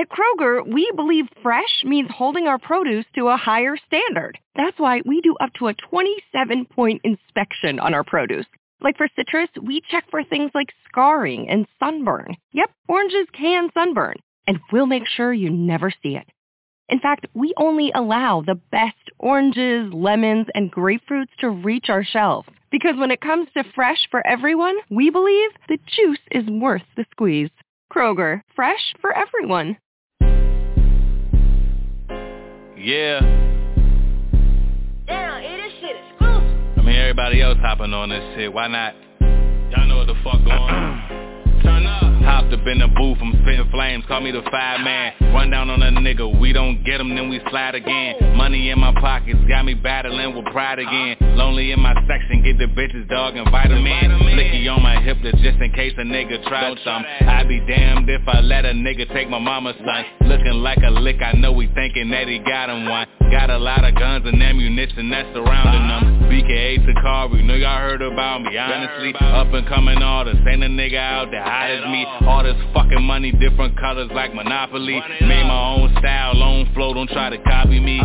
At Kroger, we believe fresh means holding our produce to a higher standard. That's why we do up to a 27-point inspection on our produce. Like for citrus, we check for things like scarring and sunburn. Yep, oranges can sunburn, and we'll make sure you never see it. In fact, we only allow the best oranges, lemons, and grapefruits to reach our shelves. Because when it comes to fresh for everyone, we believe the juice is worth the squeeze. Kroger, fresh for everyone. Yeah. Damn, hey, this shit exclusive. I mean, everybody else hopping on this shit. Why not? Y'all know what the fuck going on. Hopped up in the booth, I'm spitting flames, call me the five man. Run down on a nigga, we don't get him, then we slide again. Money in my pockets, got me battling with pride again. Lonely in my section, get the bitches dog and vitamin. Flicky on my hip to just in case a nigga try some I'd be damned if I let a nigga take my mama's son. Looking like a lick, I know he thinking that he got him one. Got a lot of guns and ammunition that's surrounding them BKA Takari, know y'all heard about me Honestly, up and coming artist, ain't a nigga out there hot as me all this fucking money, different colors like Monopoly. Made my own style, own flow, don't try to copy me.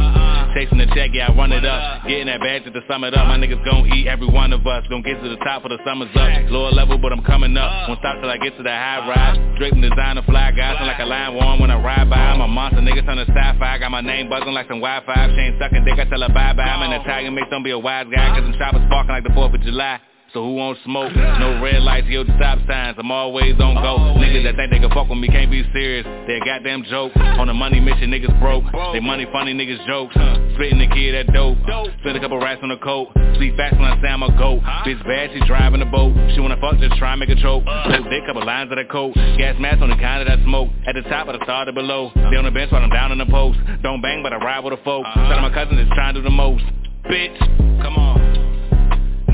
Chasing the check, yeah, I run it up. Getting that bag to the sum it up. My niggas gon' eat every one of us Gon' get to the top for the summer's up. Lower level, but I'm coming up. Won't stop till I get to the high rise. Draping designer fly guys Sound like a line warm when I ride by. I'm a monster, niggas turn the sci-fi. Got my name buzzing like some Wi-Fi. Chain sucking dick, I tell her bye-bye. I'm an Italian, make don't be a wise guy Cause choppers sparking like the 4th of July so who won't smoke? No red lights, yo, stop signs, I'm always on go. Niggas that think they can fuck with me can't be serious. They a goddamn joke. On a money mission, niggas broke. They money funny, niggas jokes Spitting the kid that dope. Spit a couple rats on the coat. Sleep fast when I say I'm a goat. Bitch bad, she driving the boat. She wanna fuck, just try and make a choke. Little dick, couple lines of that coat. Gas mask on the kind that I smoke. At the top of the star below. They on the bench while I'm down in the post. Don't bang, but I ride with a folk Tell my cousin is trying to do the most. Bitch, come on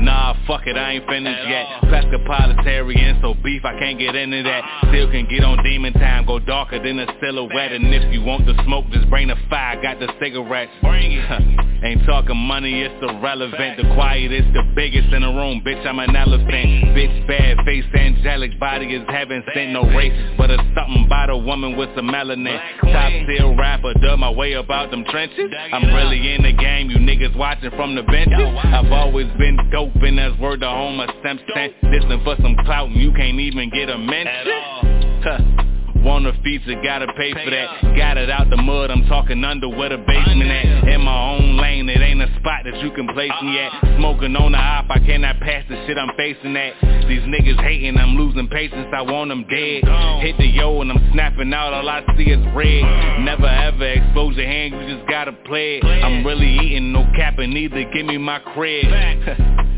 Nah, fuck it, I ain't finished yet. Pescapolitarian, so beef, I can't get into that. Still can get on demon time, go darker than a silhouette. And if you want the smoke, just bring the fire, got the cigarettes. Bring it. Ain't talking money, it's irrelevant. The quietest, the biggest in the room, bitch, I'm an elephant. Bitch, bad face, angelic, body is heaven sent. No racist, but it's something about a woman with some melanin. Top tier rapper, dug my way about them trenches. I'm really in the game, you niggas watching from the benches. I've always been dope and that's word to Homer Simpson Listen for some clout and you can't even get a mention Want a feature, gotta pay for that. Got it out the mud, I'm talking under where the basement at. In my own lane, it ain't a spot that you can place me at. Smoking on the op, I cannot pass the shit I'm facing at. These niggas hating, I'm losing patience, I want them dead. Hit the yo and I'm snapping out, all I see is red. Never ever expose your hand, you just gotta play it. I'm really eating, no capping either, give me my cred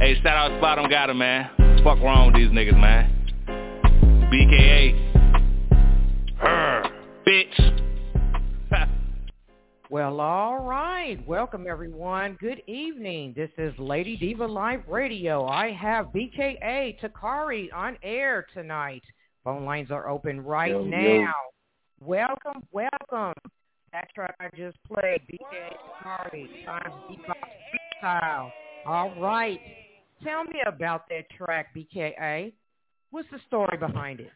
Hey, shout out Spot on Got him, man. Fuck wrong with these niggas, man. BKA. Her. Bitch. well, all right. Welcome, everyone. Good evening. This is Lady Diva Live Radio. I have BKA Takari on air tonight. Phone lines are open right Yo, now. yo. Welcome, welcome. That track I just played, BKA Takari, times Beatbox Freestyle. All right. Tell me about that track, BKA. What's the story behind it?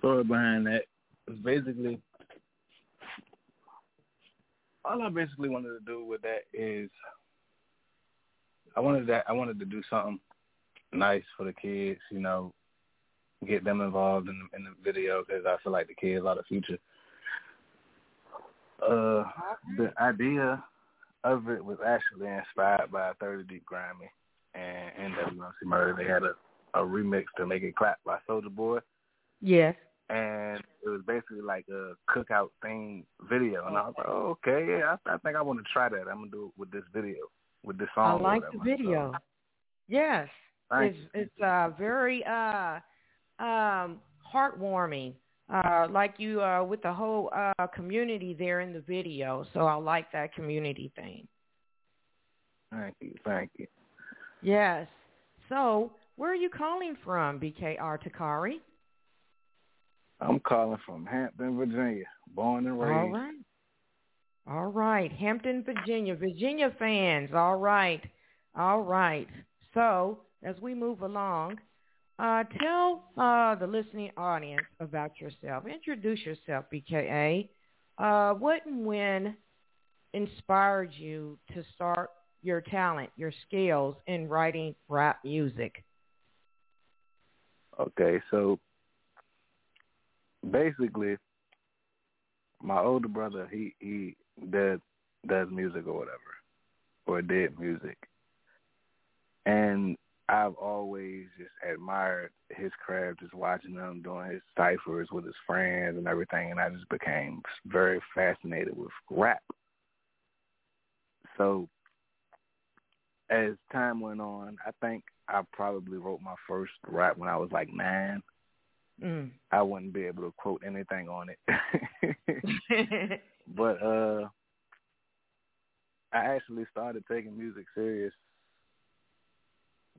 story behind that is basically all I basically wanted to do with that is I wanted that I wanted to do something nice for the kids, you know, get them involved in the, in the video because I feel like the kids are the future. Uh, the idea of it was actually inspired by 30 Deep Grammy and NWMC Murder. They had a, a remix to Make It Clap by Soldier Boy. Yes. And it was basically like a cookout thing video. And I was like, oh, okay, yeah, I, I think I want to try that. I'm going to do it with this video, with this song. I like the video. So, Yes. It's it's uh very uh um heartwarming. Uh like you uh with the whole uh community there in the video. So I like that community thing. thank you, thank you. Yes. So where are you calling from, BKA Takari? I'm calling from Hampton, Virginia, born and raised. All right. All right. Hampton, Virginia. Virginia fans. All right. All right. So as we move along, Uh, tell uh, the listening audience about yourself. Introduce yourself, BKA. Uh, what and when inspired you to start your talent, your skills in writing rap music? Okay, so basically, my older brother he he does does music or whatever, or did music, and I've always just admired his craft, just watching him doing his ciphers with his friends and everything, and I just became very fascinated with rap. So as time went on, I think I probably wrote my first rap when I was like nine. Mm. I wouldn't be able to quote anything on it. but uh I actually started taking music serious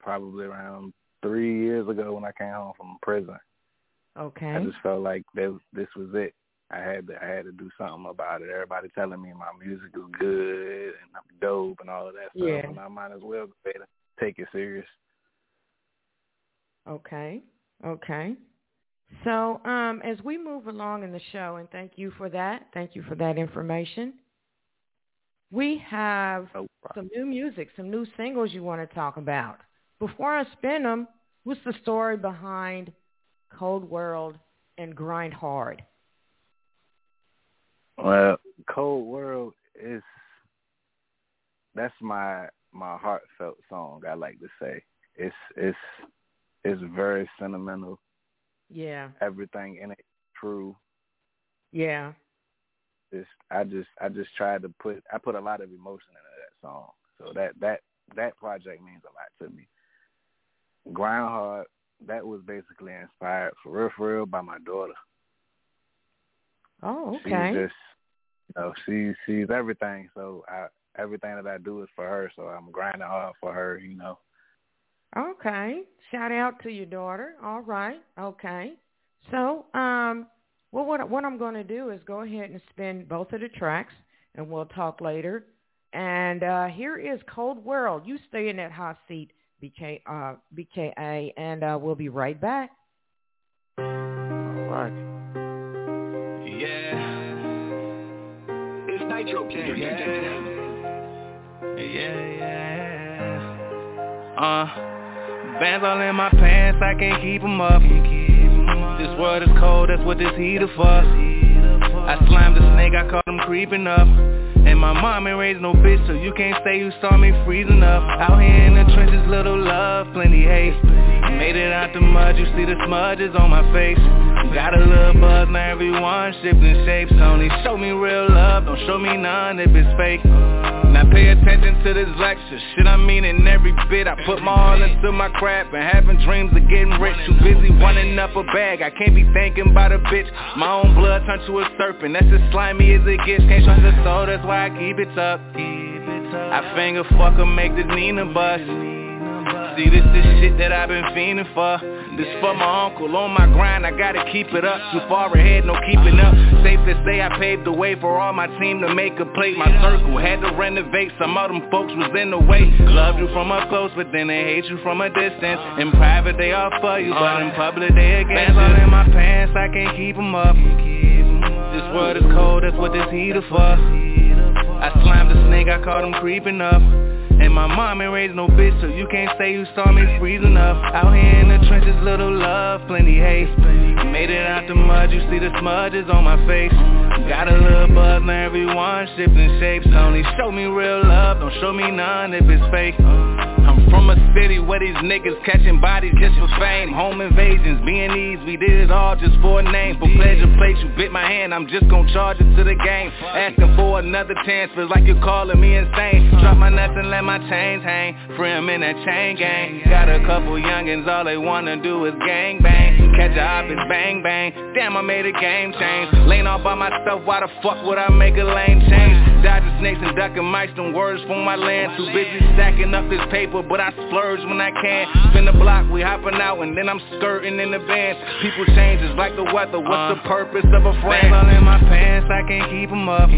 probably around three years ago when I came home from prison. Okay. I just felt like this this was it. I had to I had to do something about it. Everybody telling me my music is good and I'm dope and all of that stuff, yeah. and I might as well take it serious. Okay. Okay. So, um, as we move along in the show, and thank you for that. Thank you for that information. We have some new music, some new singles you want to talk about. Before I spin them, what's the story behind Cold World and Grind Hard? Well, Cold World is that's my my heartfelt song. I like to say it's it's it's very sentimental. Yeah. Everything in it true. Yeah. Just I just I just tried to put I put a lot of emotion into that song. So that that that project means a lot to me. Grind Hard, that was basically inspired for real for real by my daughter. Oh, okay. She's just you know, she sees everything, so I everything that I do is for her, so I'm grinding hard for her, you know. Okay. Shout out to your daughter. All right. Okay. So, um, well, what what I'm going to do is go ahead and spin both of the tracks, and we'll talk later. And uh, here is Cold World. You stay in that hot seat, BK, uh, BKA, and uh, we'll be right back. All right. Yeah. It's Nitro King. Yeah. Yeah, yeah. Uh. Bands all in my pants, I can't keep them up. This world is cold, that's what this heater for. I slimed the snake, I caught him creeping up. And my mom ain't raised no bitch, so you can't say you saw me freezing up. Out here in the trenches, little love, plenty hate. Made it out the mud, you see the smudges on my face. Got a little buzz, now everyone shifting shapes. Only show me real love, don't show me none if it's fake. Now pay attention to this lecture, shit I mean in every bit. I put my all into my craft and having dreams of getting rich. Too busy running up a bag, I can't be thinking about a bitch. My own blood turned to a serpent, that's as slimy as it gets. Can't trust the soul, that's why I keep it up. I finger fuck her, make the Nina bust. See, this is shit that I've been fiending for. This for my uncle, on my grind, I gotta keep it up. Too far ahead, no keeping up. Safe to say, I paved the way for all my team to make a play. My circle had to renovate, some of them folks was in the way. Love you from up close, but then they hate you from a distance. In private, they all for you, but in public, they against all in my pants, I can't keep them up. This world is cold, that's what this heater for. I slimed the snake, I caught him creeping up. And my mom ain't raised no bitch, so you can't say you saw me freezing up. Out here in the trenches, little love, plenty hate. Made it out the mud, you see the smudges on my face. Got a little buzz, now everyone shifting shapes. Only show me real love, don't show me none if it's fake. I'm from a city where these niggas catching bodies just for fame. Home invasions, B&Es, we did it all just for a name. For pleasure place, you bit my hand, I'm just gon' charge it to the game. Asking for another chance, feels like you're calling me insane. Drop my nuts and let my chains hang. Free in that chain gang. Got a couple youngins, all they wanna do is gang bang. Catch a hop, and bang bang. Damn, I made a game change. Laying all by myself, why the fuck would I make a lane change? Dodging snakes and ducking mice, them words from my land. Too busy stacking up this paper, but I splurge when I can. Spin the block, we hopping out, and then I'm skirting in the van. People change, it's like the weather. What's the uh. purpose of a friend? all in my pants, I can't keep them up.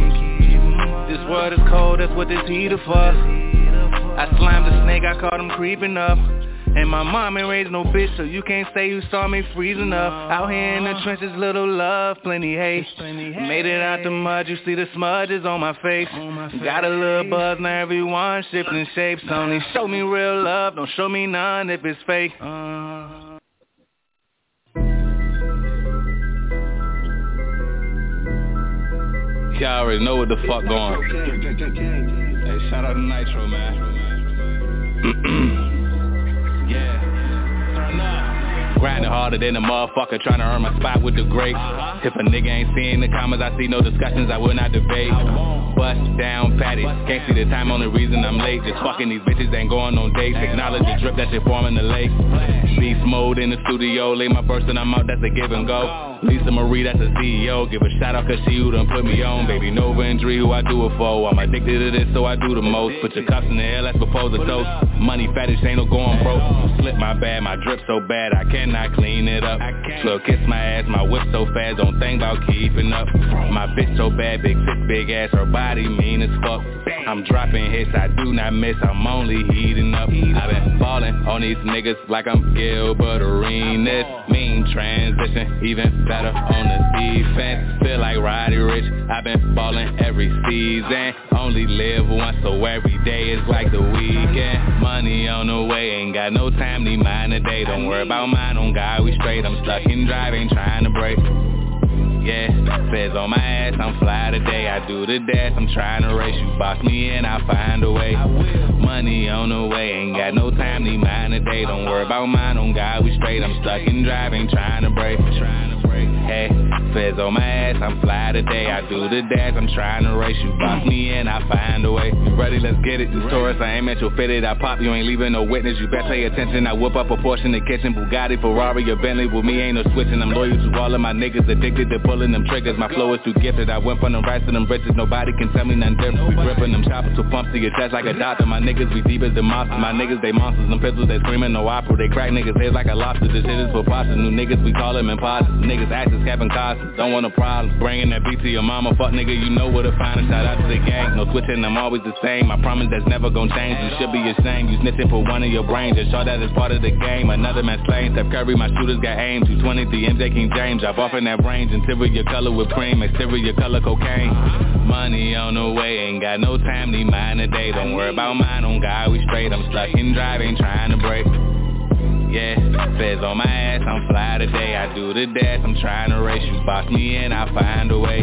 This world is cold, that's what this heater for. I slimed the snake, I caught him creeping up. And my mom ain't raised no bitch, so you can't say you saw me freezing up. Out here in the trenches, little love, plenty hate. Made it out the mud, you see the smudges on my face. Got a little buzz, now everyone shifting shapes. Only show me real love, don't show me none if it's fake. Uh. Y'all already know what the fuck going. Hey, shout out to Nitro, man. Grinding harder than a motherfucker trying to earn my spot with the greats. If a nigga ain't seeing the comments, I see no discussions, I will not debate. Bust down patty, can't see the time, only reason I'm late. Just fucking these bitches ain't going on dates. Acknowledge the drip that shit forming the lake. Beast mode in the studio, lay my burst and I'm out, that's a give and go. Lisa Marie, that's a CEO. Give a shout out cause she who done put me on. Baby Nova and who I do it for. I'm addicted to this, so I do the most. Put your cups in the air, let's propose a toast. Money fetish, ain't no going broke. Slip my bag, my drip so bad, I cannot clean it up. Slow kiss my ass, my whip so fast, don't think about keeping up. My bitch so bad, big fit, big ass, her body mean as fuck. I'm dropping hits, I do not miss, I'm only heating up. I've been falling on these niggas like I'm Gilbert Arenas. Mean transition, even better on the defense. Feel like Roddy Ricch, I've been falling every season. Only live once, so every day is like the weekend. Money on the way, ain't got no time, need mine today. Don't worry about mine, on God, we straight. I'm stuck in driving, trying to break yeah Says on my ass, I'm fly today. I do the dash, I'm trying to race You. Box me in, I'll find a way. Money on the way, ain't got no time, need mine today. Don't worry about mine, on God, we straight. I'm stuck in driving, Trying to break, trying to break Hey, feds on my ass, I'm fly today. I do the dash, I'm trying to race You. Box me in, I find a way. Ready, let's get it. You Taurus, I ain't meant your fitted I pop, you ain't leaving no witness. You better pay attention, I whip up a portion the kitchen. Bugatti, Ferrari, or Bentley. With me ain't no switching. I'm loyal to all of my niggas Addicted to pulling them triggers. My flow is too gifted. I went from them rights to them riches. Nobody can tell me nothing different. We gripping them choppers to pumps to your chest like a doctor. My niggas be deep as the monsters My niggas, they monsters. Them pistols, they screaming. No opera. They crack niggas heads like a lobster. This shit is for pasta New niggas, we call them imposters. Niggas actors, Kevin Costner. Don't want a problem Bringing that beat to your mama. Fuck nigga, you know where to find it Shout out to the gang. No switching, I'm always the same. I promise that's never gonna change. You should be ashamed. You snitching for one of your brains. Just show that it's part of the game. Another man slain Steph Curry, my shooters got aim 223 MJ King James. Drop off in that range. Interior color with cream. Exterior color cocaine. Money on the way. Ain't got no time, need mine today. Don't worry about mine, on God, we straight. I'm stuck in driving, trying to break yeah, feds on my ass, I'm fly today. I do the dash, I'm trying to race. You box me in, I find a way.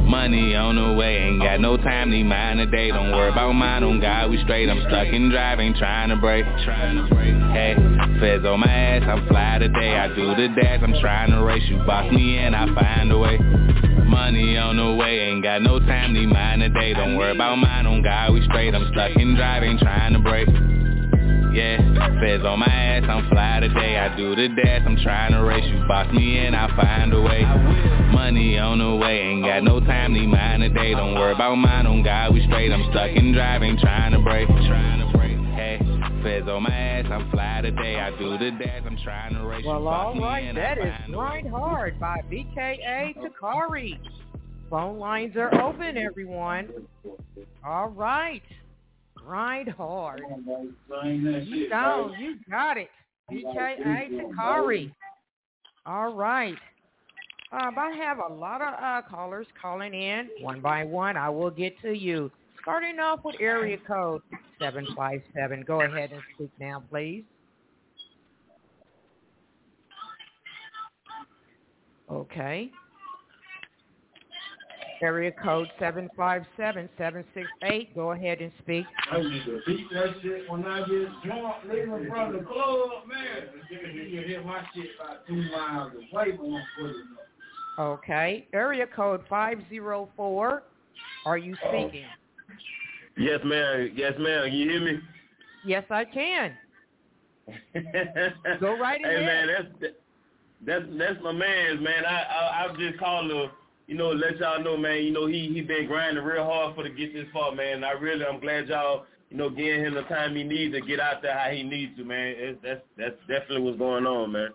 Money on the way, ain't got no time, need mine today. Don't worry about mine, on God, we straight. I'm stuck in driving, trying to break. Hey, feds on my ass, I'm fly today. I do the dash, I'm trying to race. You box me in, I find a way. Money on the way, ain't got no time, need mine today. Don't worry about mine, on God, we straight. I'm stuck in driving, trying to break yeah. Feds on my ass, I'm fly today. I do the dash, I'm trying to race. You box me in, I'll find a way. Money on the way, ain't got no time, need mine today. Don't worry about mine, on God, we straight. I'm stuck in driving, trying to break. Trying to break, Hey, feds on my ass, I'm fly today. I do the dash, I'm trying to race Well, you all me in, that a Grind. Hard by BKA Takari. Phone lines are open, everyone. All right. Grind Hard. You. You got it. BKA Takari. All right. Um, I have a lot of uh, callers calling in. One by one, I will get to you. Starting off with area code 757. Go ahead and speak now, please. Okay. Area code 757-768. Go ahead and speak. I used to beat that shit when I get drunk leaving from the club, man. You can hit my shit about two miles away, but I'm putting up. Okay. Area code 504. Are you speaking? Yes, ma'am. Yes, ma'am. You hear me? Yes, I can. Go right in. Hey, ahead. man, that's that's that's my man's man. I I, I just called to you know let y'all know, man. You know he he been grinding real hard for to get this far, man. I really I'm glad y'all you know giving him the time he needs to get out there how he needs to, man. It's, that's that's definitely what's going on, man.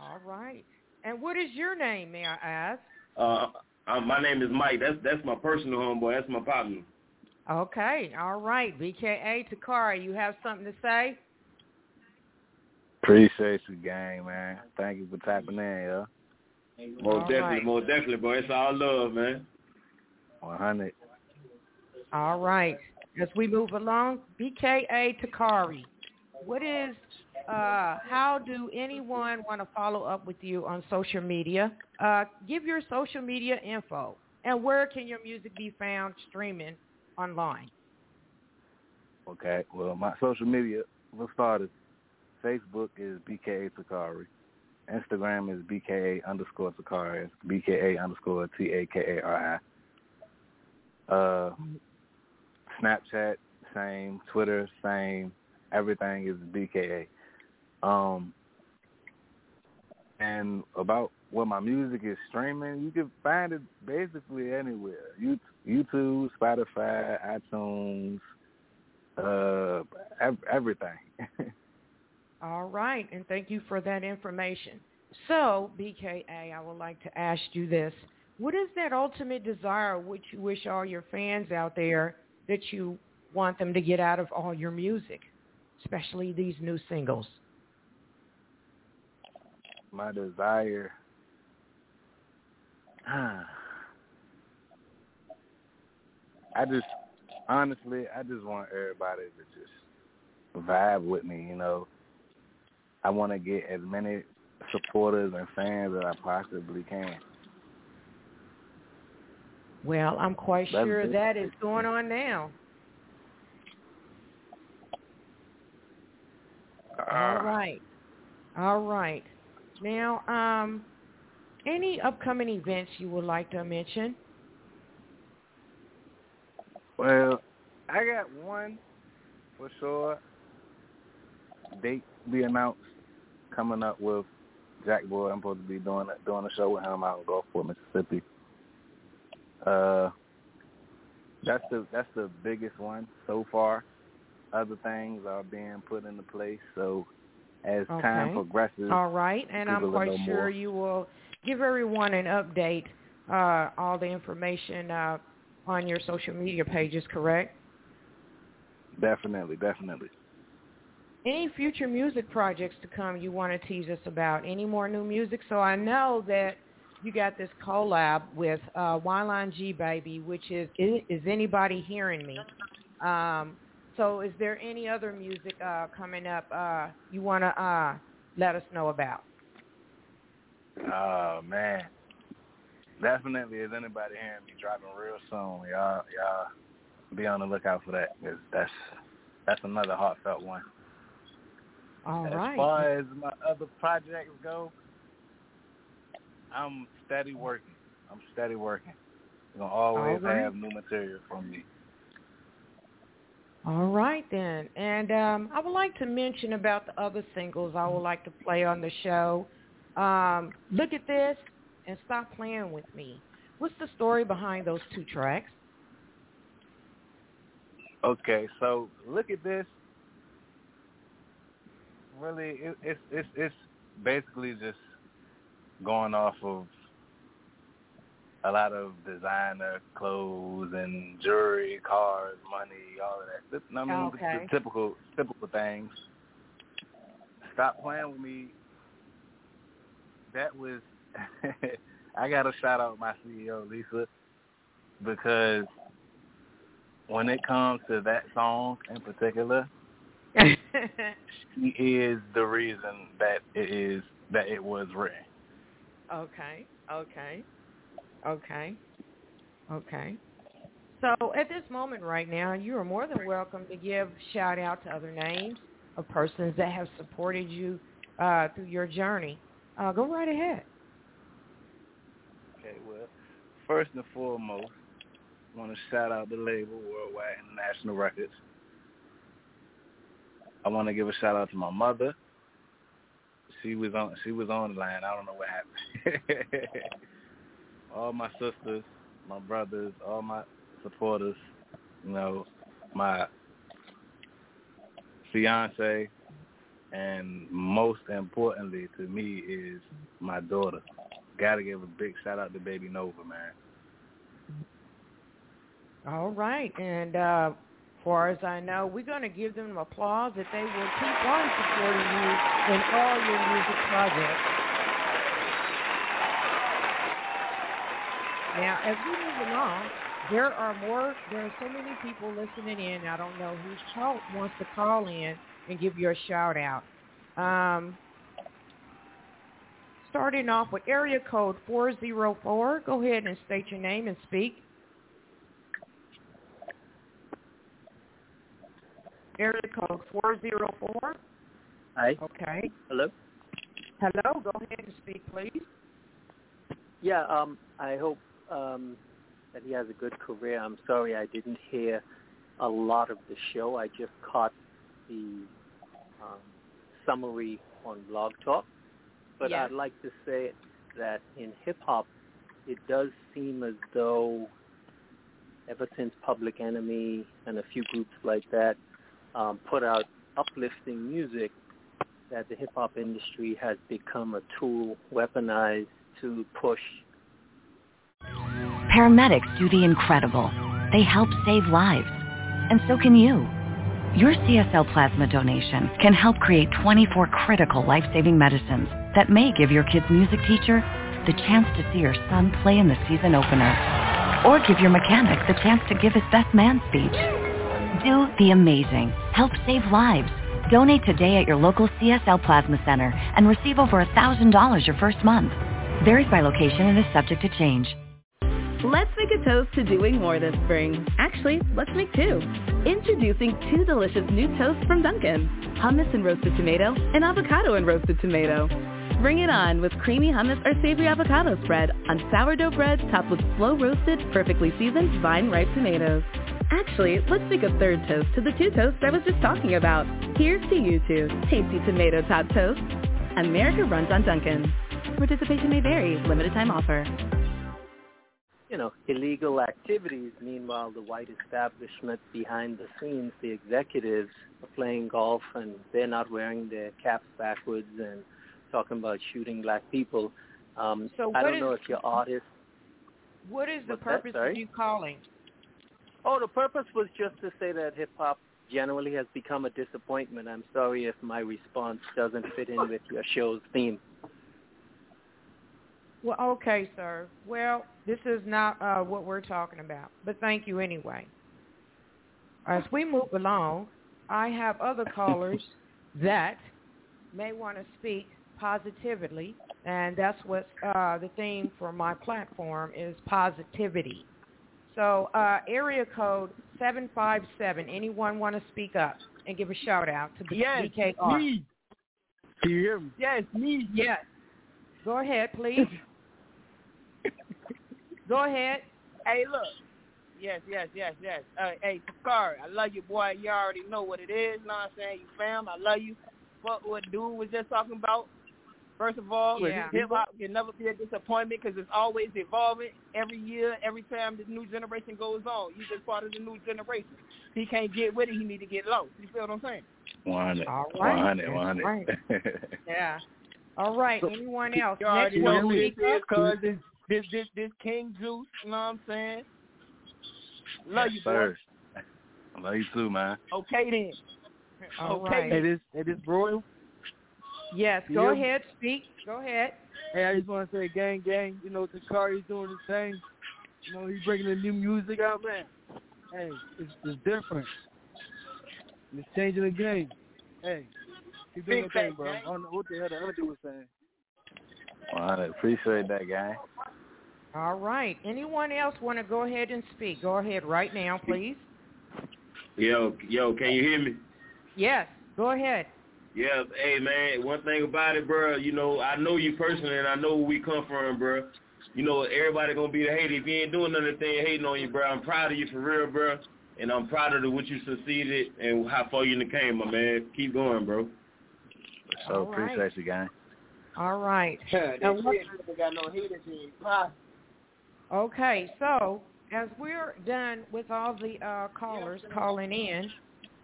All right. And what is your name, may I ask? Uh, uh, my name is Mike. That's that's my personal homeboy. That's my partner. Okay. All right. BKA Takari, you have something to say? Appreciate you, gang, man. Thank you for tapping in, yo. Most All definitely, right. most definitely, boy. It's all love, man. 100. All right. As we move along, BKA Takari, what is, uh, how do anyone want to follow up with you on social media? Uh, give your social media info. And where can your music be found streaming online? Okay. Well, my social media, for starters, Facebook is BKA Takari. Instagram is BKA underscore Takari. It's BKA underscore T-A-K-A-R-I. Uh, Snapchat, same. Twitter, same. Everything is BKA. Um, and about where my music is streaming, you can find it basically anywhere. YouTube, Spotify, iTunes, uh, everything. All right, and thank you for that information. So, BKA, I would like to ask you this. What is that ultimate desire which you wish all your fans out there that you want them to get out of all your music, especially these new singles? my desire. Ah. I just honestly, I just want everybody to just vibe with me. You know, I want to get as many supporters and fans as I possibly can. Well, I'm quite That's sure it. that is going on now. All right. All right. Now, um, any upcoming events you would like to mention? Well, I got one for sure. Date be announced coming up with Jack Boy. I'm supposed to be doing a, doing a show with him out in Gulfport, Mississippi. Uh, that's the that's the biggest one so far. Other things are being put into place. So as time progresses, All right, and I'm quite sure more. you will give everyone an update, uh, all the information uh, on your social media pages, correct? definitely, definitely. Any future music projects to come you want to tease us about? Any more new music? So I know that you got this collab with uh, Wyline G Baby, which is is, anybody hearing me? Um, so is there any other music uh, coming up uh, you want to uh, let us know about? Oh man, definitely. Is anybody hearing me dropping real soon? Y'all, y'all be on the lookout for that. that's that's another heartfelt one. All as right. far as my other projects go, I'm steady working. I'm steady working. You're gonna always right. have new material from me. All right then. And um, I would like to mention about the other singles I would like to play on the show. Um, Look at this and stop playing with me. What's the story behind those two tracks? Okay, so look at this. Really, it, it's it's it's basically just going off of a lot of designer clothes and jewelry, cars, money, all of that. I mean, Okay. the typical typical things. Stop playing with me. That was. I got to shout out my CEO Lisa because when it comes to that song in particular, she is the reason that it is that it was written. okay, okay, okay, okay. So at this moment right now, you are more than welcome to give shout out to other names of persons that have supported you uh, through your journey. Uh, go right ahead. Okay, well, first and foremost, I want to shout out the label Worldwide International Records. I want to give a shout out to my mother. She was on she was on the line. I don't know what happened. all my sisters, my brothers, all my supporters, you know, my fiance, and most importantly to me is my daughter. Got to give a big shout out to Baby Nova, man. All right, and uh, far as I know. We're going to give them applause that they will keep on supporting you in all your music projects. Now, as we move along, there are more, there are so many people listening in. I don't know who wants to call in and give you a shout out. Um, starting off with area code 404. Go ahead and state your name and speak. Area code 404. Hi. Okay. Hello. Hello. Go ahead and speak, please. Yeah. Um. I hope um that he has a good career. I'm sorry I didn't hear a lot of the show. I just caught the um, summary on Blog Talk. But. I'd like to say that in hip hop, it does seem as though ever since Public Enemy and a few groups like that um, put out uplifting music, that the hip hop industry has become a tool weaponized to push Paramedics do the incredible. They help save lives. And so can you. Your CSL plasma donation can help create 24 critical life-saving medicines that may give your kid's music teacher the chance to see her son play in the season opener. Or give your mechanic the chance to give his best man speech. Do the amazing. Help save lives. Donate today at your local CSL Plasma Center and receive over $1,000 your first month. Varies by location and is subject to change. Let's make a toast to doing more this spring. Actually, let's make two. Introducing two delicious new toasts from Dunkin'. Hummus and roasted tomato and avocado and roasted tomato. Bring it on with creamy hummus or savory avocado spread on sourdough bread topped with slow roasted, perfectly seasoned vine ripe tomatoes. Actually, let's make a third toast to the two toasts I was just talking about. Here's to you two, tasty tomato top toast. America runs on Dunkin'. Participation may vary. Limited time offer. you know, illegal activities. Meanwhile, the white establishment behind the scenes, the executives are playing golf and they're not wearing their caps backwards and talking about shooting black people. Um, So I don't is- know if your artist. What is the What's that? purpose of you calling? Oh, the purpose was just to say that hip hop generally has become a disappointment. I'm sorry if my response doesn't fit in with your show's theme. Well, okay, sir. Well, this is not uh, what we're talking about, but thank you anyway. As we move along, I have other callers that may want to speak positively, and that's what uh, the theme for my platform is positivity. So, uh, area code 757. Anyone want to speak up and give a shout out to Yes, BKA? me. Can you hear me? Yes, me. Yes. Go ahead, please. Go ahead. Hey, look. Yes, yes, yes, yes. Uh, hey, Takari, I love you, boy. You already know what it is. Know what I'm saying? You fam, I love you. What what dude was just talking about? First of all, Yeah. hip hop can never be a disappointment because it's always evolving. Every year, every time this new generation goes on, you just part of the new generation. He can't get with it. He need to get low. You feel what I'm saying? 100. All right. 100, 100. right. Yeah. All right. Anyone else? You Next already one this speak up. is, cuz this, this, this, this King Juice, you know what I'm saying? Love yes, you, boy. sir. I love you too, man. Okay, then. All okay. right. then. this, hey, this Royal. Yes. Go Yeah. ahead. Speak. Go ahead. Hey, I just want to say, gang, gang. You know, Takari's doing his thing. You know, he's bringing the new music out, man. Hey, it's, it's different. It's changing the game. Hey, keep doing Big your thing, bro. gang. I don't know what the hell the other dude was saying. Well, I Appreciate that, guy. All right. Anyone else want to go ahead and speak? Go ahead right now, please. Yo, yo, can you hear me? Yes. Go ahead. Yeah, hey man, one thing about it, bro, you know, I know you personally and I know where we come from, bro. You know, everybody gonna be the hater. If you ain't doing nothing hating on you, bro, I'm proud of you for real, bro. And I'm proud of the what you succeeded and how far you done came, my man. Keep going, bro. So All right. appreciate you, guy. All right. Now, what- shit ain't got no haters in it. Okay, so as we're done with all the uh, callers calling in,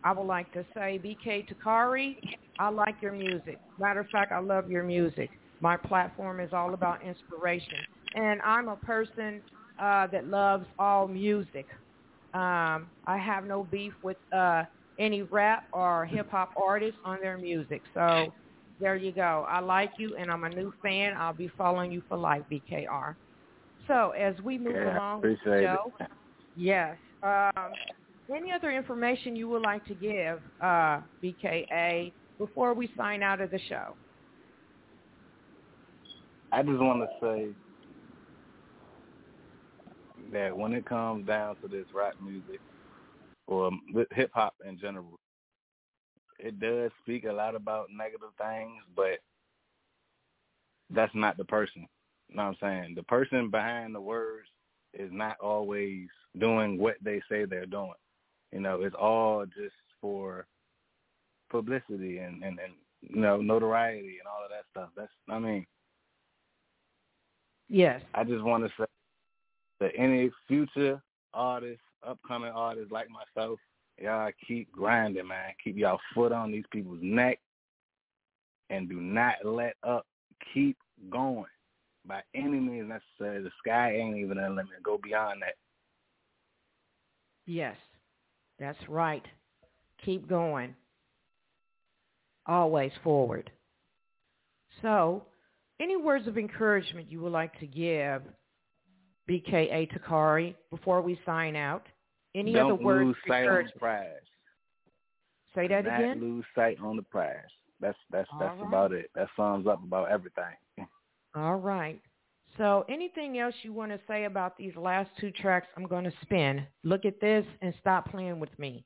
I would like to say, BK Takari, I like your music. Matter of fact, I love your music. My platform is all about inspiration. And I'm a person uh, that loves all music. Um, I have no beef with uh, any rap or hip hop artists on their music. So there you go. I like you, and I'm a new fan. I'll be following you for life, BKA. So as we move Yeah, along appreciate show, yes. Um, any other information you would like to give, uh, BKA, before we sign out of the show? I just want to say that when it comes down to this rap music or hip hop in general, it does speak a lot about negative things, but that's not the person. You know what I'm saying? The person behind the words is not always doing what they say they're doing. You know, it's all just for publicity and, and, and you know, notoriety and all of that stuff. That's I mean, Yes. I just want to say that any future artists, upcoming artists like myself, y'all keep grinding, man. Keep y'all foot on these people's neck and do not let up. Keep going by any means necessary. The sky ain't even a limit. Go beyond that. Yes, that's right. Keep going. Always forward. So, any words of encouragement you would like to give BKA Takari before we sign out? Any Don't other words lose sight on the prize. Say that Do not again. lose sight on the prize. That's that's All that's right. about it. That sums up about everything. All right. So anything else you want to say about these last two tracks I'm going to spin? Look at this and stop playing with me.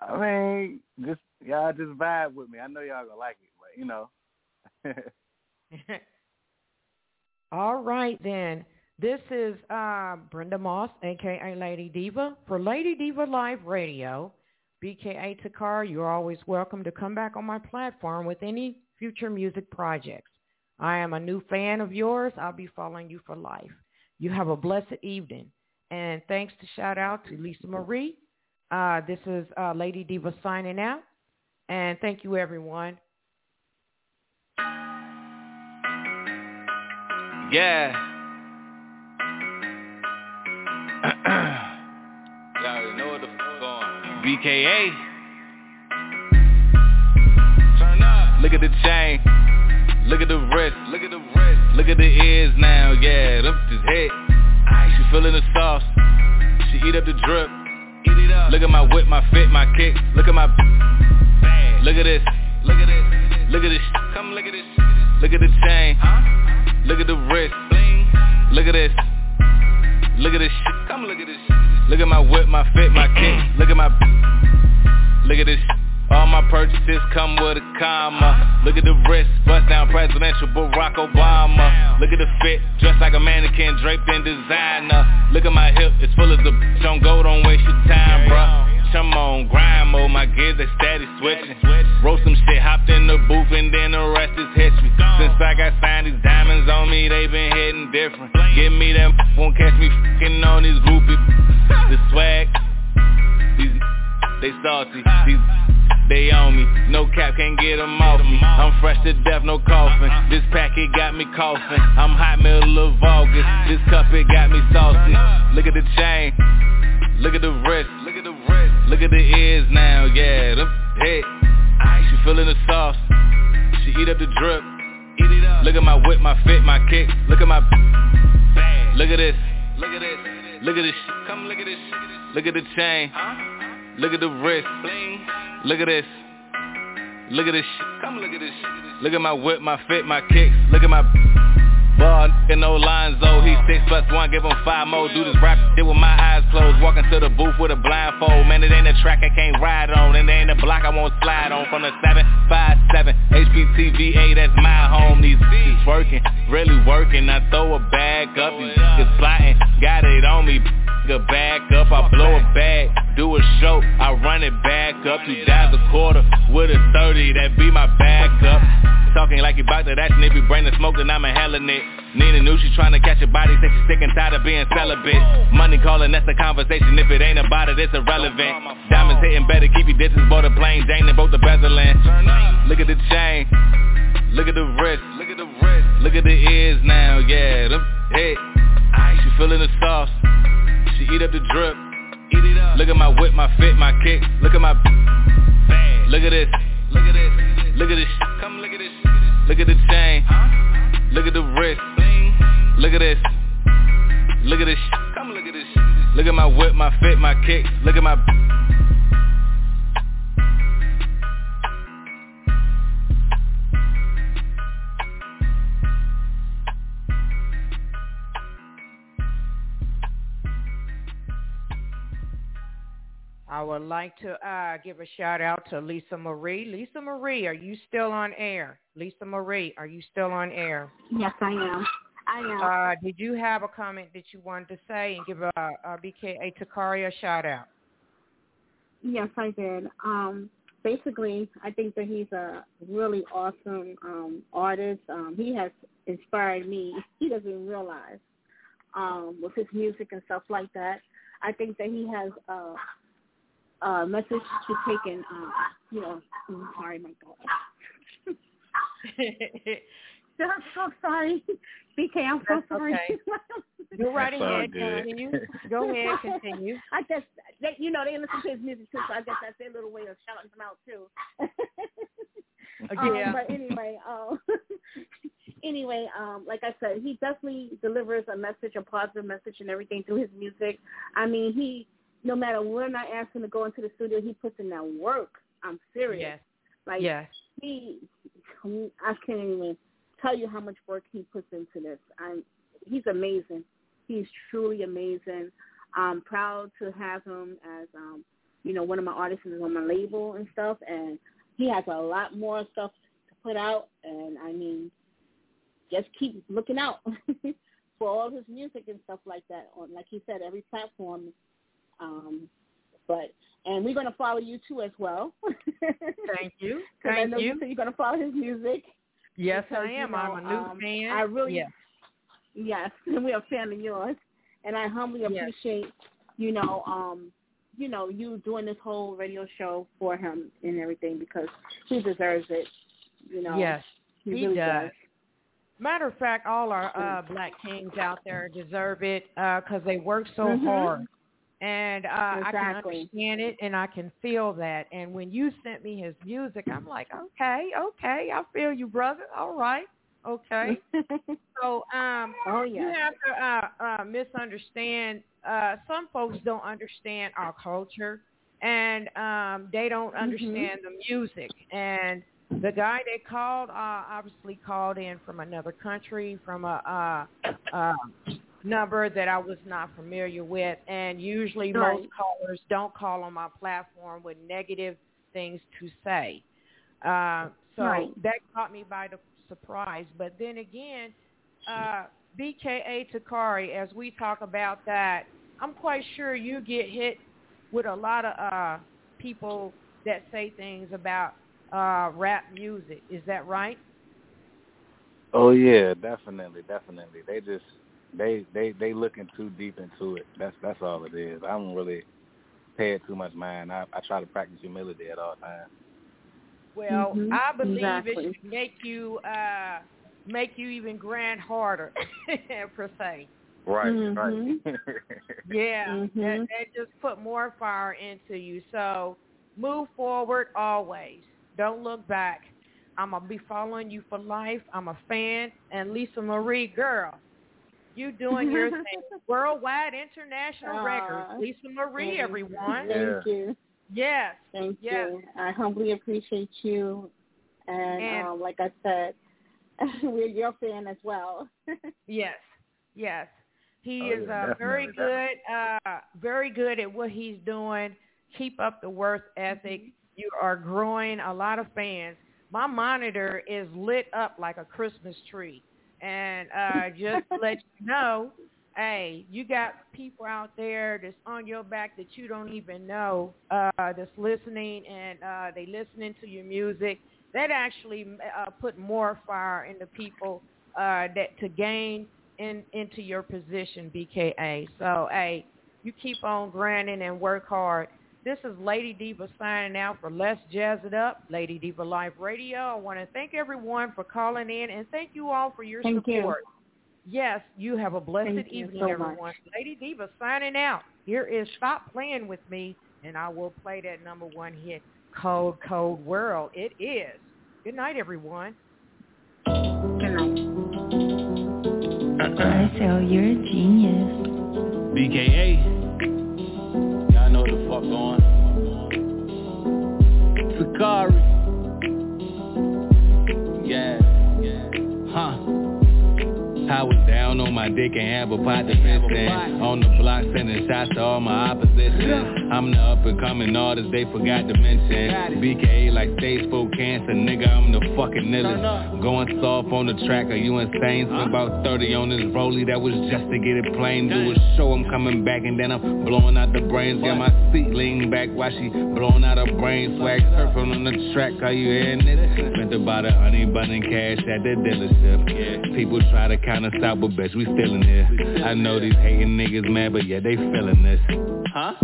I mean, just y'all just vibe with me. I know y'all gonna like it, but you know. All right then. This is uh, Brenda Moss, aka Lady Diva, for Lady Diva Live Radio. BKA Takari, you're always welcome to come back on my platform with any future music projects. I am a new fan of yours. I'll be following you for life. You have a blessed evening. And thanks to shout out to Lisa Marie. Uh, this is uh, Lady Diva signing out. And thank you, everyone. Yeah. Y'all know what the fuck going. BKA. Turn up. Look at the chain. Look at the wrist. Look at the wrist. Look at the ears now. Yeah, them just hit. She feeling the sauce. She eat up the drip. Eat it up. Look at my whip, my fit, my kick. Look at my bag. Look at this. Look at this. Look at this. Come look at this. Look at the chain. Look at the wrist. Look at this. Look at this. Come look at this. Look at my whip, my fit, my kick. Look at my. Look at this. All my purchases come with a comma. Look at the wrist, bust down presidential Barack Obama. Look at the fit, dressed like a mannequin draped in designer. Look at my hip, it's full of the bitch. Don't go, don't waste your time, bruh. Come on, grind mode, oh my gears they steady switching. Wrote some shit, hopped in the booth and then the rest is history. Since I got signed, these diamonds on me, they been hitting different. Give me them, won't catch me fing on these groupies. The swag, these they salty, these they on me, no cap can't get them off me I'm fresh to death, no coughing This packet got me coughing I'm hot middle of August This cup it got me saucy Look at the chain Look at the wrist Look at the wrist Look at the ears now, yeah, them hit She feeling the sauce She eat up the drip Eat it up Look at my whip, my fit, my kick Look at my Look at this Look at this Look at this. Come look at this Look at the chain Look at the wrist Look at this. Look at this shit. Come look at this shit. Look at my whip, my fit, my kicks. Look at my ball, no lines though. He six plus one, give him five more. Do this rap shit with my eyes closed. Walking to the booth with a blindfold. Man, it ain't a track I can't ride on. And it ain't a block I won't slide on. From the 757 HPTVA, that's my home. These beats working, really working. I throw a bag up, these niggas plotting. Got it on me. Back up, I blow a bag, do a show, I run it back up, two dimes a quarter with a 30, that be my backup. Talking like you bout that action, if you bring the smoke, then I'm a hell inhaling it. Nina knew she trying to catch a body, said she sick and tired of being celibate. Money calling, that's the conversation, if it ain't about it, it's irrelevant. Diamonds hitting better, keep your distance, bought a plane, Jane and both the bezeling. Look at the chain, look at the wrist, look at the wrist, look at the ears now, yeah, them hit. She feeling the sauce. She eat up the drip. Eat it up. Look at my whip, my fit, my kick. Look at my bag. Look at this. Look at this. Look at this. Come look at this. Look at the chain. Look at the wrist. Look at this. Look at this. Come look at this. Look at my whip, my fit, my kick. Look at my I would like to uh, give a shout out to Lisa Marie. Lisa Marie, are you still on air? Lisa Marie, are you still on air? Yes, I am. I am. Uh, did you have a comment that you wanted to say and give a, a BKA Takari a shout out? Yes, I did. Um, basically, I think that he's a really awesome um, artist. Um, he has inspired me. He doesn't realize um, with his music and stuff like that. I think that he has uh, uh, message to take in, uh, you know, I'm sorry, my God. I'm so sorry. BK, I'm so That's sorry. okay. Go right That's all ahead. good. Continue. Go ahead. Continue. I guess they, you know they listen to his music too, so I guess that's their little way of shouting him out too. Um, but anyway, um, anyway, um, like I said, he definitely delivers a message, a positive message, and everything through his music. I mean, he no matter when I ask him to go into the studio, he puts in that work. I'm serious. Yes. Like Yes. he, I can't even tell you how much work he puts into this. I'm, he's amazing. He's truly amazing. I'm proud to have him as, um, you know, one of my artists is on my label and stuff. And he has a lot more stuff to put out. And I mean, just keep looking out for all his music and stuff like that. On, like he said, every platform. Um, but and we're gonna follow you too as well. Thank you. Thank you. you said you're gonna follow his music. Yes, because, I you am. know, I'm a new um, fan. I really, Yes. yes, we're a fan of yours, and I humbly Yes. appreciate, you know, um, you know, you doing this whole radio show for him and everything because he deserves it. You know, Yes, he, he really does. does. Matter of fact, all our uh, black kings out there deserve it because they work so Mhm. hard. And uh, I can Exactly. understand it, and I can feel that. And when you sent me his music, I'm like, okay, okay, I feel you, brother. All right, okay. so um, oh you have to uh, uh, misunderstand. Uh, some folks don't understand our culture, and um, they don't Mm-hmm. understand the music. And the guy that called uh, obviously called in from another country, from a uh, uh, number that I was not familiar with. And usually Right. most callers don't call on my platform with negative things to say. Uh, so Right. that caught me by the surprise. But then again, uh, BKA Takari, as we talk about that, I'm quite sure you get hit with a lot of uh, people that say things about uh, rap music. Is that right? Oh yeah, definitely, definitely. They just they they they looking too deep into it. That's that's all it is. I don't really pay it too much mind. I I try to practice humility at all times. Well, Mhm, I believe exactly. it should make you uh, make you even grind harder, per se. Right, Mhm. right. Yeah, Mhm. that, that just put more fire into you. So move forward always. Don't look back. I'm gonna be following you for life. I'm a fan. And Lisa Marie, girl, you doing your thing. Worldwide international Aw. records. Lisa Marie, Thank- everyone. Yeah. Thank you. Yes. Thank Yes. you. I humbly appreciate you. And, And- um, like I said, we're your fan as well. Yes, yes. He Oh, is yeah, uh, very good, uh, very good at what he's doing. Keep up the work ethic. You are growing a lot of fans. My monitor is lit up like a Christmas tree, and uh, just let you know, hey, you got people out there that's on your back that you don't even know uh, that's listening, and uh, they listening to your music. That actually uh, put more fire in the people uh, that to gain in into your position, BKA. So, hey, you keep on grinding and work hard. This is Lady Diva signing out for Let's Jazz It Up, Lady Diva Live Radio. I want to thank everyone for calling in and thank you all for your Thank you. support. yes, you have a blessed Thank evening, so everyone. much. Lady Diva signing out. Here is Stop Playing With Me, and I will play that number one hit, Cold, Cold World. It is. Good night, everyone. Good night. I Marcel, you're a genius. BKA. Takari. Yeah. Huh. I was down on my dick and have a pot to piss in On the block sending shots to all my opposition I'm the up and coming artist they forgot to mention. BKA like stage 4 cancer, nigga I'm the fucking illest. Going soft on the track, are you insane? Spent about 30 on this rollie, that was just to get it plain. Do a show, I'm coming back and then I'm blowing out the brains. Got my seat leaning back while she blowing out her brain Swag. Surfing on the track, are you hearing this? Spent about a honey bun and cash at the dealership. Yeah People try to count us out, but bitch, we here I know these hating niggas mad, but yeah, they feeling this. Huh?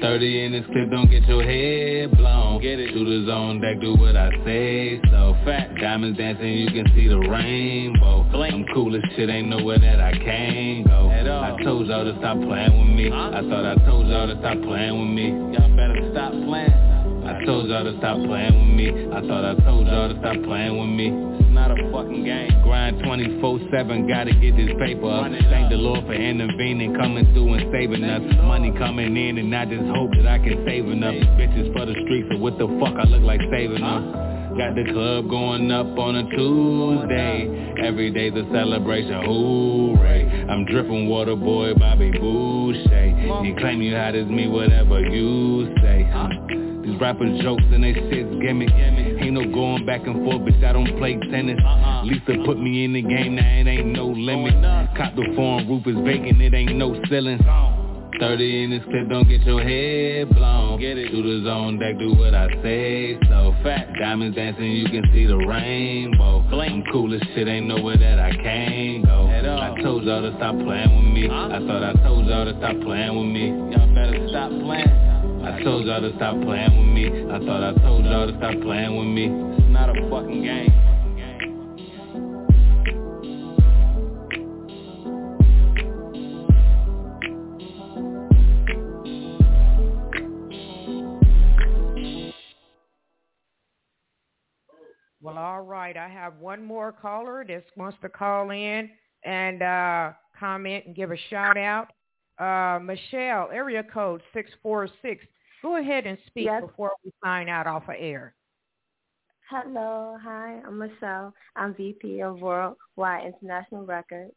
30 in this clip, don't get your head blown. Get it. Shooters on deck, do what I say. So fat, diamonds dancing, you can see the rainbow. I'm cool as shit, ain't nowhere that I can't go. I told y'all to stop playing with me. I thought I told y'all to stop playing with me. Y'all better stop playing. I told y'all to stop playing with me. I thought I told y'all to stop playing with me not a fucking game. Grind 24-7, gotta get this paper up. Thank the Lord for intervening, coming through and saving us. Money coming in and I just hope that I can save enough. Bitches for the streets, so what the fuck I look like saving them Got the club going up on a Tuesday. Every day's a celebration, hooray. I'm dripping water boy, Bobby Boucher. You claim you hot as me, whatever you say? These rappers jokes and they shit's gimmick. Ain't no going back and forth, bitch, I don't play tennis. Uh-uh. Lisa put me in the game, now it ain't no limit. Cop the foreign roof is vacant, it ain't no ceiling. 30 in this clip, don't get your head blown. Get it. Shooters on deck, do what I say So. Fat, diamonds dancing, you can see the rainbow. I'm cool as shit, ain't nowhere that I can't go. I told y'all to stop playing with me. I thought I told y'all to stop playing with me. Y'all better stop playing I told y'all to stop playing with me I thought I told y'all to stop playing with me It's not a fucking game Well, all right. I have one more caller that wants to call in and uh, comment and give a shout out. Uh, Michelle, area code 646. Go ahead and speak Yes. before we sign out off of air. Hello, hi, I'm Michelle. I'm VP of Worldwide International Records.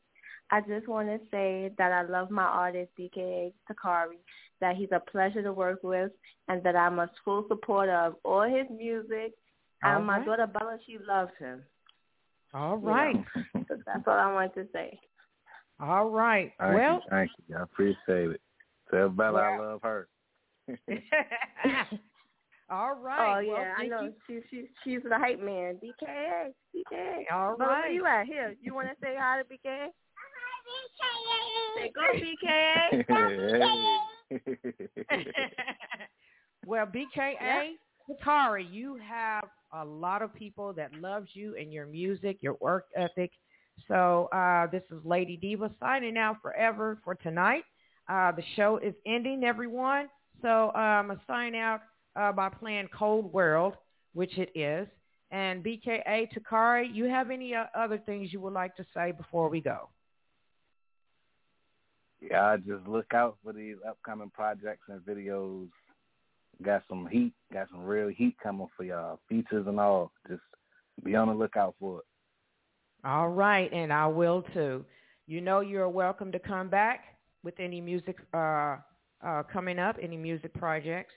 I just want to say that I love my artist, BKA Takari, that he's a pleasure to work with, and that I'm a full supporter of all his music. All and my daughter Bella, she loves him. All right. You know, so that's all I wanted to say. All right. Thank well, you, thank you. I appreciate it. Tell Bella I love her. all right. Oh Well, yeah, I know. you. She she she's the hype man. BKA, BKA. All Bella, where right. you at? Here, you want to say hi to BKA? Say go BKA. BKA. well, BKA, Takari, you have a lot of people that loves you and your music, your work ethic. So uh, this is Lady Diva signing out forever for tonight. Uh, the show is ending, everyone. So um, I sign out uh, by playing Cold World, which it is. And BKA Takari, you have any uh, other things you would like to say before we go? Yeah, I just look out for these upcoming projects and videos. Got some heat, got some real heat coming for y'all, features and all. Just be on the lookout for it. All right, and I will too. You know you're welcome to come back with any music uh, uh, coming up, any music projects.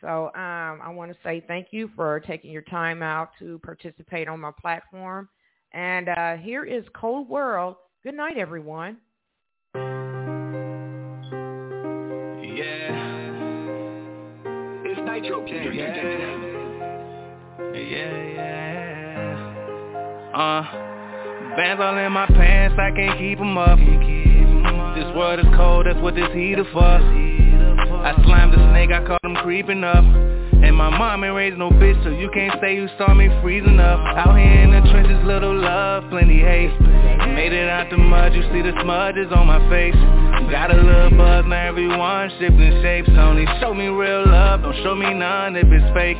So um, I want to say thank you for taking your time out to participate on my platform. And uh, here is Cold World. Good night, everyone. Yeah. It's Nitro King. Yeah. Yeah, yeah. Uh, bands all in my pants, I can't keep 'em up. This world is cold, that's what this heater for. I slimed the snake, I caught him creeping up. And my mom ain't raised no bitch, so you can't say you saw me freezing up. Out here in the trenches, little love, plenty hate. Made it out the mud, you see the smudges on my face. Got a little buzz, now everyone shifting shapes. Only show me real love, don't show me none if it's fake.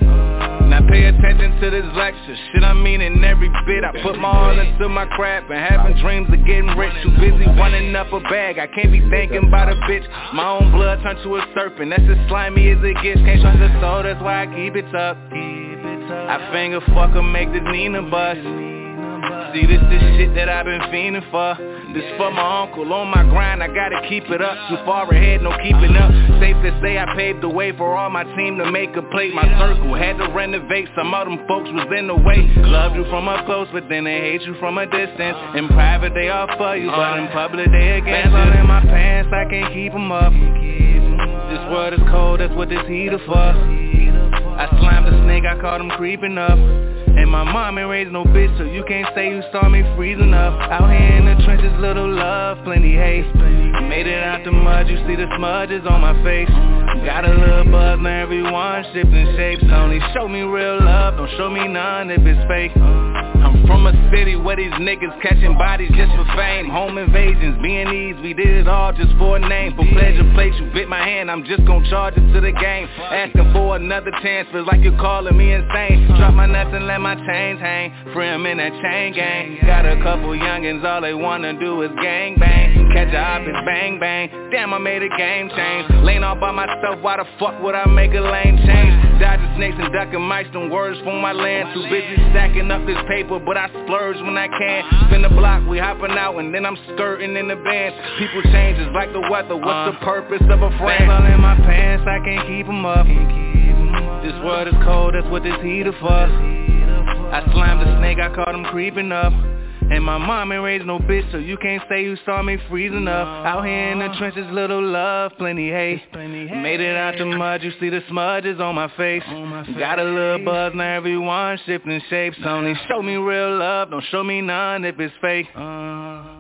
Pay attention to this lecture, shit I mean in every bit. I put my all into my craft and having dreams of getting rich. Too busy running up a bag, I can't be thinking about a bitch. My own blood turned to a serpent, that's as slimy as it gets. Can't trust the soul, that's why I keep it up. I finger fuck or make this Nina bust. See this is shit that I've been fiending for This for my uncle, on my grind I gotta keep it up. Too far ahead, no keeping up. Safe to say I paved the way for all my team to make a plate. My circle had to renovate, some of them folks was in the way. Loved you from up close, but then they hate you from a distance. In private they all for you, but in public they against you. in my pants, I can't keep them up. This world is cold, that's what this heater for. I slammed the snake, I caught him creeping up and my mom ain't raised no bitch, so you can't say you saw me freezing up. Out here in the trenches, little love, plenty hate. Made it out the mud, you see the smudges on my face. Got a little buzz, now everyone shifting shapes. Only show me real love, don't show me none if it's fake I'm from a city where these niggas catching bodies just for fame. Home invasions, B&Es, we did it all just for a name. For pleasure place, you bit my hand, I'm just gon' charge it to the game. Asking for another chance, feels like you're calling me insane. Drop my nuts and let my chains hang Free in that chain gang. Got a couple youngins, all they wanna do is gang bang. Catch a hop and bang bang Damn, I made a game change. Laying all by myself, why the fuck would I make a lane change? Dodging snakes and ducking mice, them words from my land. Too busy stacking up this paper, but I splurge when I can. Spin the block, we hopping out and then I'm skirting in the van. People change, it's like the weather, what's the uh. purpose of a friend? all in my pants, I can't keep them up. This world is cold, that's what this heater for. I slammed the snake, I caught him creeping up and my mom ain't raised no bitch, so you can't say you saw me freezing up. Out here in the trenches, little love, plenty hate Made it out the mud, you see the smudges on my face. Got a little buzz, now everyone shifting shapes Only show me real love, don't show me none if it's fake. Uh.